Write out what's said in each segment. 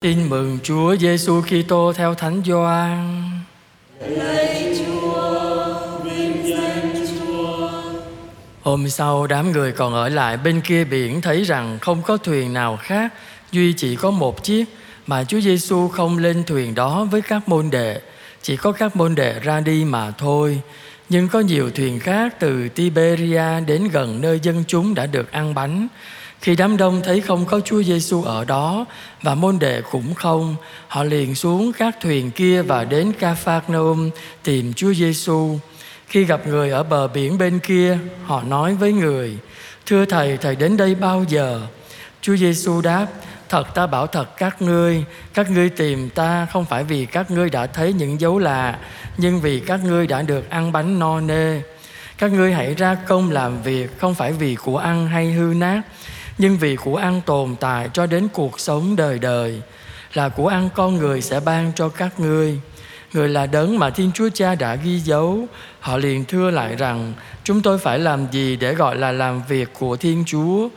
Tin mừng Chúa Giêsu Kitô theo Thánh Gioan. Lạy Chúa, vinh danh Chúa. Hôm sau đám người còn ở lại bên kia biển thấy rằng không có thuyền nào khác, duy chỉ có một chiếc mà Chúa Giêsu không lên thuyền đó với các môn đệ, chỉ có các môn đệ ra đi mà thôi. Nhưng có nhiều thuyền khác từ Tiberia đến gần nơi dân chúng đã được ăn bánh. Khi đám đông thấy không có Chúa Giêsu ở đó và môn đệ cũng không, họ liền xuống các thuyền kia và đến Capernaum tìm Chúa Giêsu. Khi gặp người ở bờ biển bên kia, họ nói với người: "Thưa thầy, thầy đến đây bao giờ?" Chúa Giêsu đáp: Thật ta bảo thật các ngươi Các ngươi tìm ta không phải vì các ngươi đã thấy những dấu lạ Nhưng vì các ngươi đã được ăn bánh no nê Các ngươi hãy ra công làm việc Không phải vì của ăn hay hư nát nhưng vì của ăn tồn tại cho đến cuộc sống đời đời Là của ăn con người sẽ ban cho các ngươi Người là đấng mà Thiên Chúa Cha đã ghi dấu Họ liền thưa lại rằng Chúng tôi phải làm gì để gọi là làm việc của Thiên Chúa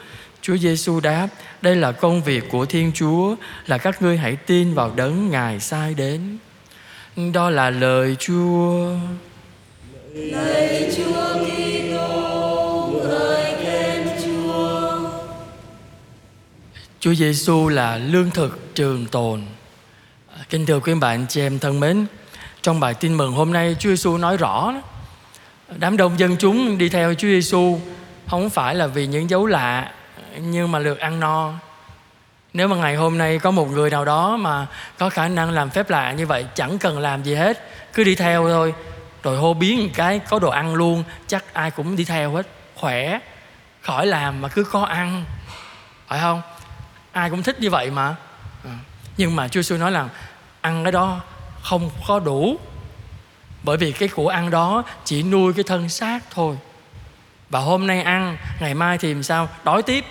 Chúa Giêsu đáp, đây là công việc của Thiên Chúa, là các ngươi hãy tin vào đấng Ngài sai đến. Đó là lời Chúa. lời Chúa kia Chúa Giêsu là lương thực trường tồn. Kính thưa quý bạn chị em thân mến, trong bài tin mừng hôm nay Chúa Giêsu nói rõ đám đông dân chúng đi theo Chúa Giêsu không phải là vì những dấu lạ nhưng mà được ăn no. Nếu mà ngày hôm nay có một người nào đó mà có khả năng làm phép lạ như vậy chẳng cần làm gì hết cứ đi theo thôi. Rồi hô biến một cái có đồ ăn luôn chắc ai cũng đi theo hết. Khỏe khỏi làm mà cứ có ăn. Phải không? Ai cũng thích như vậy mà. À, nhưng mà chúa sư nói là ăn cái đó không có đủ. Bởi vì cái của ăn đó chỉ nuôi cái thân xác thôi. Và hôm nay ăn, ngày mai thì làm sao? Đói tiếp.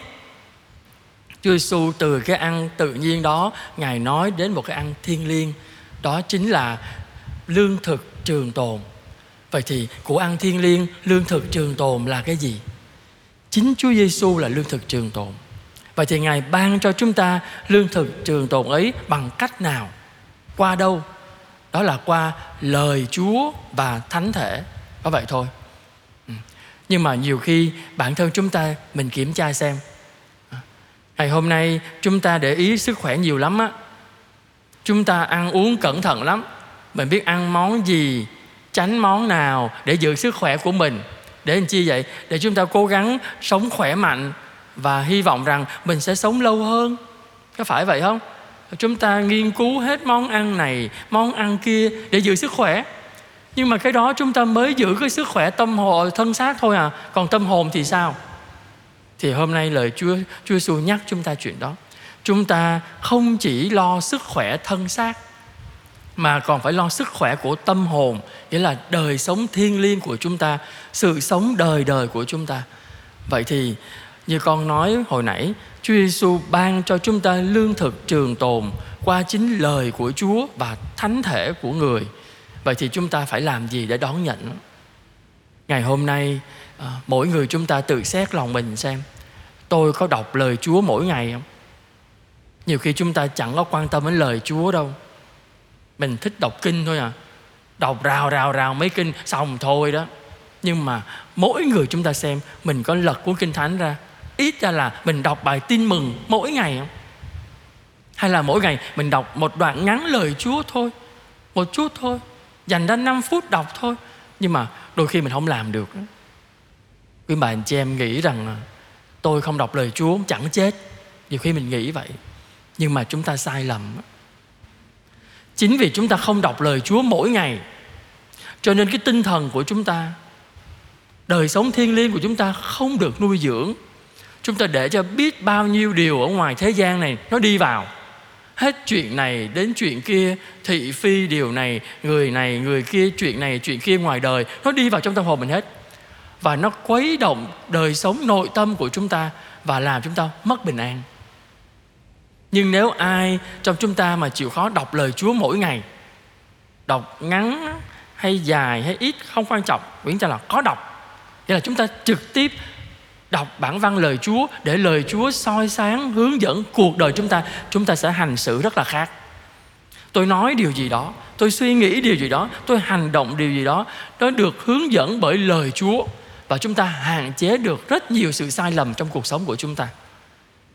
Chúa Giêsu từ cái ăn tự nhiên đó, Ngài nói đến một cái ăn thiên liêng. Đó chính là lương thực trường tồn. Vậy thì của ăn thiên liêng, Lương thực trường tồn là cái gì? Chính Chúa Giêsu là lương thực trường tồn. Vậy thì Ngài ban cho chúng ta Lương thực trường tồn ấy bằng cách nào? Qua đâu? Đó là qua lời Chúa và Thánh Thể Có vậy thôi. Ừ. Nhưng mà nhiều khi bản thân chúng ta Mình kiểm tra xem à, Ngày hôm nay chúng ta để ý sức khỏe nhiều lắm á Chúng ta ăn uống cẩn thận lắm Mình biết ăn món gì, Tránh món nào để giữ sức khỏe của mình Để làm chi vậy? Để chúng ta cố gắng sống khỏe mạnh và hy vọng rằng mình sẽ sống lâu hơn Có phải vậy không? Chúng ta nghiên cứu hết món ăn này Món ăn kia để giữ sức khỏe Nhưng mà cái đó chúng ta mới giữ cái sức khỏe tâm hồn thân xác thôi à Còn tâm hồn thì sao? thì hôm nay lời Chúa Chúa Giêsu nhắc chúng ta chuyện đó. Chúng ta không chỉ lo sức khỏe thân xác mà còn phải lo sức khỏe của tâm hồn, nghĩa là đời sống thiêng liêng của chúng ta, sự sống đời đời của chúng ta. Vậy thì như con nói hồi nãy, Chúa Giêsu ban cho chúng ta lương thực trường tồn qua chính lời của Chúa và thánh thể của người. Vậy thì chúng ta phải làm gì để đón nhận? Ngày hôm nay ờ, mỗi người chúng ta tự xét lòng mình xem tôi có đọc lời chúa mỗi ngày không nhiều khi chúng ta chẳng có quan tâm đến lời chúa đâu mình thích đọc kinh thôi à đọc rào rào rào mấy kinh xong thôi đó nhưng mà mỗi người chúng ta xem mình có lật cuốn kinh thánh ra ít ra là mình đọc bài tin mừng mỗi ngày không? Hay là mỗi ngày mình đọc một đoạn ngắn lời chúa thôi, một chút thôi, dành ra 5 phút đọc thôi. Nhưng mà đôi khi mình không làm được quý bà, anh chị em nghĩ rằng tôi không đọc lời Chúa chẳng chết. Nhiều khi mình nghĩ vậy. Nhưng mà chúng ta sai lầm chính vì chúng ta không đọc lời Chúa mỗi ngày, cho nên cái tinh thần của chúng ta, đời sống thiêng liêng của chúng ta không được nuôi dưỡng chúng ta để cho biết bao nhiêu điều ở ngoài thế gian này nó đi vào. Hết chuyện này đến chuyện kia, thị phi điều này, người này, người kia, chuyện này, chuyện kia ngoài đời, nó đi vào trong tâm hồn mình hết. Và nó quấy động đời sống nội tâm của chúng ta và làm chúng ta mất bình an. Nhưng nếu ai trong chúng ta mà chịu khó đọc lời Chúa mỗi ngày, đọc ngắn hay dài hay ít không quan trọng, miễn cho là có đọc, nghĩa là chúng ta trực tiếp đọc bản văn lời Chúa để lời Chúa soi sáng hướng dẫn cuộc đời chúng ta, chúng ta sẽ hành xử rất là khác. Tôi nói điều gì đó, tôi suy nghĩ điều gì đó, tôi hành động điều gì đó, nó được hướng dẫn bởi lời Chúa và chúng ta hạn chế được rất nhiều sự sai lầm trong cuộc sống của chúng ta.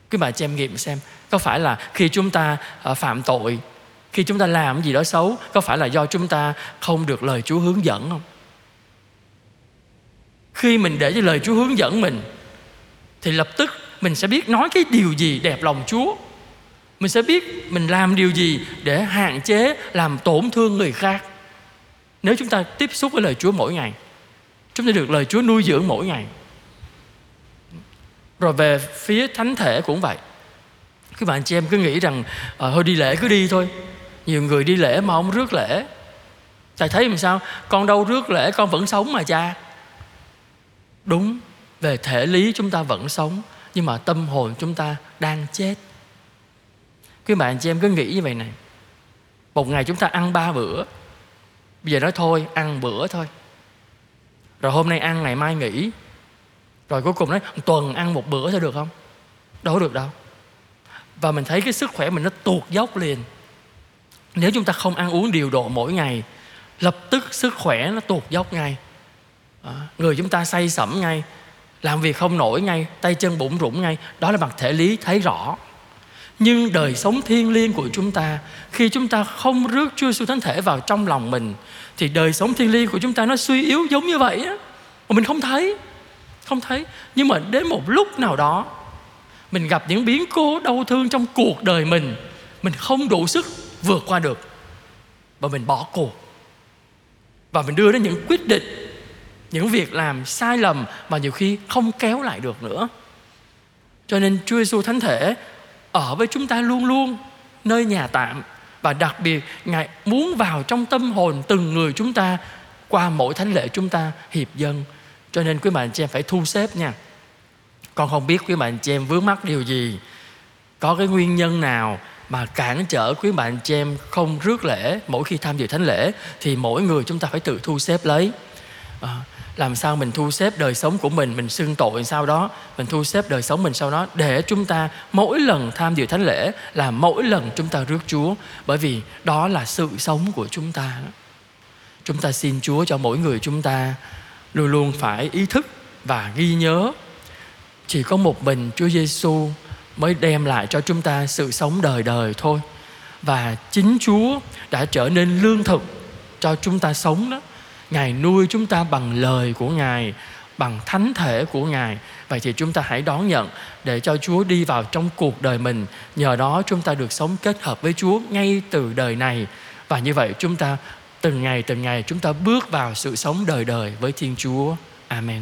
Cứ bà xem nghiệm xem, có phải là khi chúng ta à, phạm tội, khi chúng ta làm gì đó xấu, có phải là do chúng ta không được lời Chúa hướng dẫn không? Khi mình để cho lời Chúa hướng dẫn mình thì lập tức mình sẽ biết nói cái điều gì đẹp lòng Chúa. Mình sẽ biết mình làm điều gì để hạn chế làm tổn thương người khác. Nếu chúng ta tiếp xúc với lời Chúa mỗi ngày, chúng ta được lời Chúa nuôi dưỡng mỗi ngày. Rồi về phía thánh thể cũng vậy. Các bạn chị em cứ nghĩ rằng à, thôi đi lễ cứ đi thôi. Nhiều người đi lễ mà không rước lễ. Thầy thấy làm sao? Con đâu rước lễ con vẫn sống mà cha. Đúng, về thể lý chúng ta vẫn sống, nhưng mà tâm hồn chúng ta đang chết. Quý bạn, chị em cứ nghĩ như vậy này. Một ngày chúng ta ăn ba bữa. Bây giờ nói thôi, ăn bữa thôi. Rồi hôm nay ăn, ngày mai nghỉ. Rồi cuối cùng nói tuần ăn một bữa thôi được không? Đâu được đâu. Và mình thấy cái sức khỏe mình nó tuột dốc liền. Nếu chúng ta không ăn uống điều độ mỗi ngày, lập tức sức khỏe nó tuột dốc ngay. À, người chúng ta say sẩm ngay làm việc không nổi ngay, tay chân bụng rủng ngay. Đó là mặt thể lý thấy rõ. Nhưng đời sống thiêng liêng của chúng ta, khi chúng ta không rước Chúa Giêsu Thánh Thể vào trong lòng mình, thì đời sống thiêng liêng của chúng ta nó suy yếu giống như vậy á. Mà mình không thấy không thấy. Nhưng mà đến một lúc nào đó, mình gặp những biến cố đau thương trong cuộc đời mình mình không đủ sức vượt qua được. Và mình bỏ cuộc. Và mình đưa đến những quyết định những việc làm sai lầm mà nhiều khi không kéo lại được nữa. Cho nên Chúa Giêsu Thánh Thể ở với chúng ta luôn luôn nơi nhà tạm và đặc biệt Ngài muốn vào trong tâm hồn từng người chúng ta qua mỗi thánh lễ chúng ta hiệp dân. Cho nên quý bạn chị em phải thu xếp nha. Con không biết quý bạn chị em vướng mắc điều gì có cái nguyên nhân nào mà cản trở quý bạn chị em không rước lễ mỗi khi tham dự thánh lễ thì mỗi người chúng ta phải tự thu xếp lấy. À, làm sao mình thu xếp đời sống của mình mình xưng tội sau đó, mình thu xếp đời sống mình sau đó, để chúng ta mỗi lần tham dự thánh lễ là mỗi lần chúng ta rước chúa. Bởi vì đó là sự sống của chúng ta. Chúng ta xin chúa cho mỗi người chúng ta luôn luôn phải ý thức và ghi nhớ. Chỉ có một mình chúa giêsu mới đem lại cho chúng ta sự sống đời đời thôi. Và chính chúa đã trở nên lương thực cho chúng ta sống đó. Ngài nuôi chúng ta bằng lời của Ngài, bằng thánh thể của Ngài. Vậy thì chúng ta hãy đón nhận để cho Chúa đi vào trong cuộc đời mình. Nhờ đó chúng ta được sống kết hợp với Chúa ngay từ đời này. Và như vậy chúng ta từng ngày từng ngày chúng ta bước vào sự sống đời đời với Thiên Chúa. Amen.